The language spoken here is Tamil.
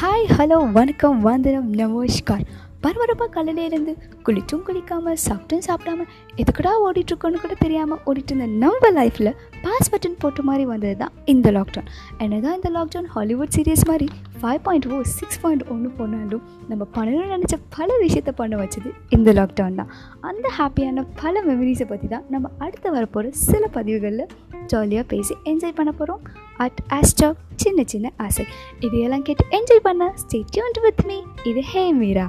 ஹாய் ஹலோ வணக்கம் வந்தனம் நமஸ்கார். பரபரப்பாக காலையில குளிச்சும் குளிக்காமல் சாப்பிட்டும் சாப்பிடாம எதுக்குடா ஓடிட்டுருக்கோன்னு கூட தெரியாமல் ஓடிட்டு இருந்த நம்ம லைஃப்பில் பாஸ் பட்டன் போட்ட மாதிரி வந்தது தான் இந்த லாக்டவுன் என்னதான் இந்த லாக்டவுன் ஹாலிவுட் சீரியஸ் மாதிரி five point o six point ஒன்று போனாலும் நம்ம பண்ணணும்னு நினச்ச பல விஷயத்தை பண்ண வச்சது இந்த லாக்டவுன் தான். அந்த ஹாப்பியான பல மெமரிஸை பற்றி தான் நம்ம அடுத்து வரப்போகிற சில பதிவுகளில் ஜாலியாக பேசி என்ஜாய் பண்ண போகிறோம் அட் ஆஸ்டாப் சின்ன சின்ன ஆசை. இதையெல்லாம் கேட்டு என்ஜாய் பண்ண ஸ்டே டியூன்ட் வித் மீ இது ஹே மீரா.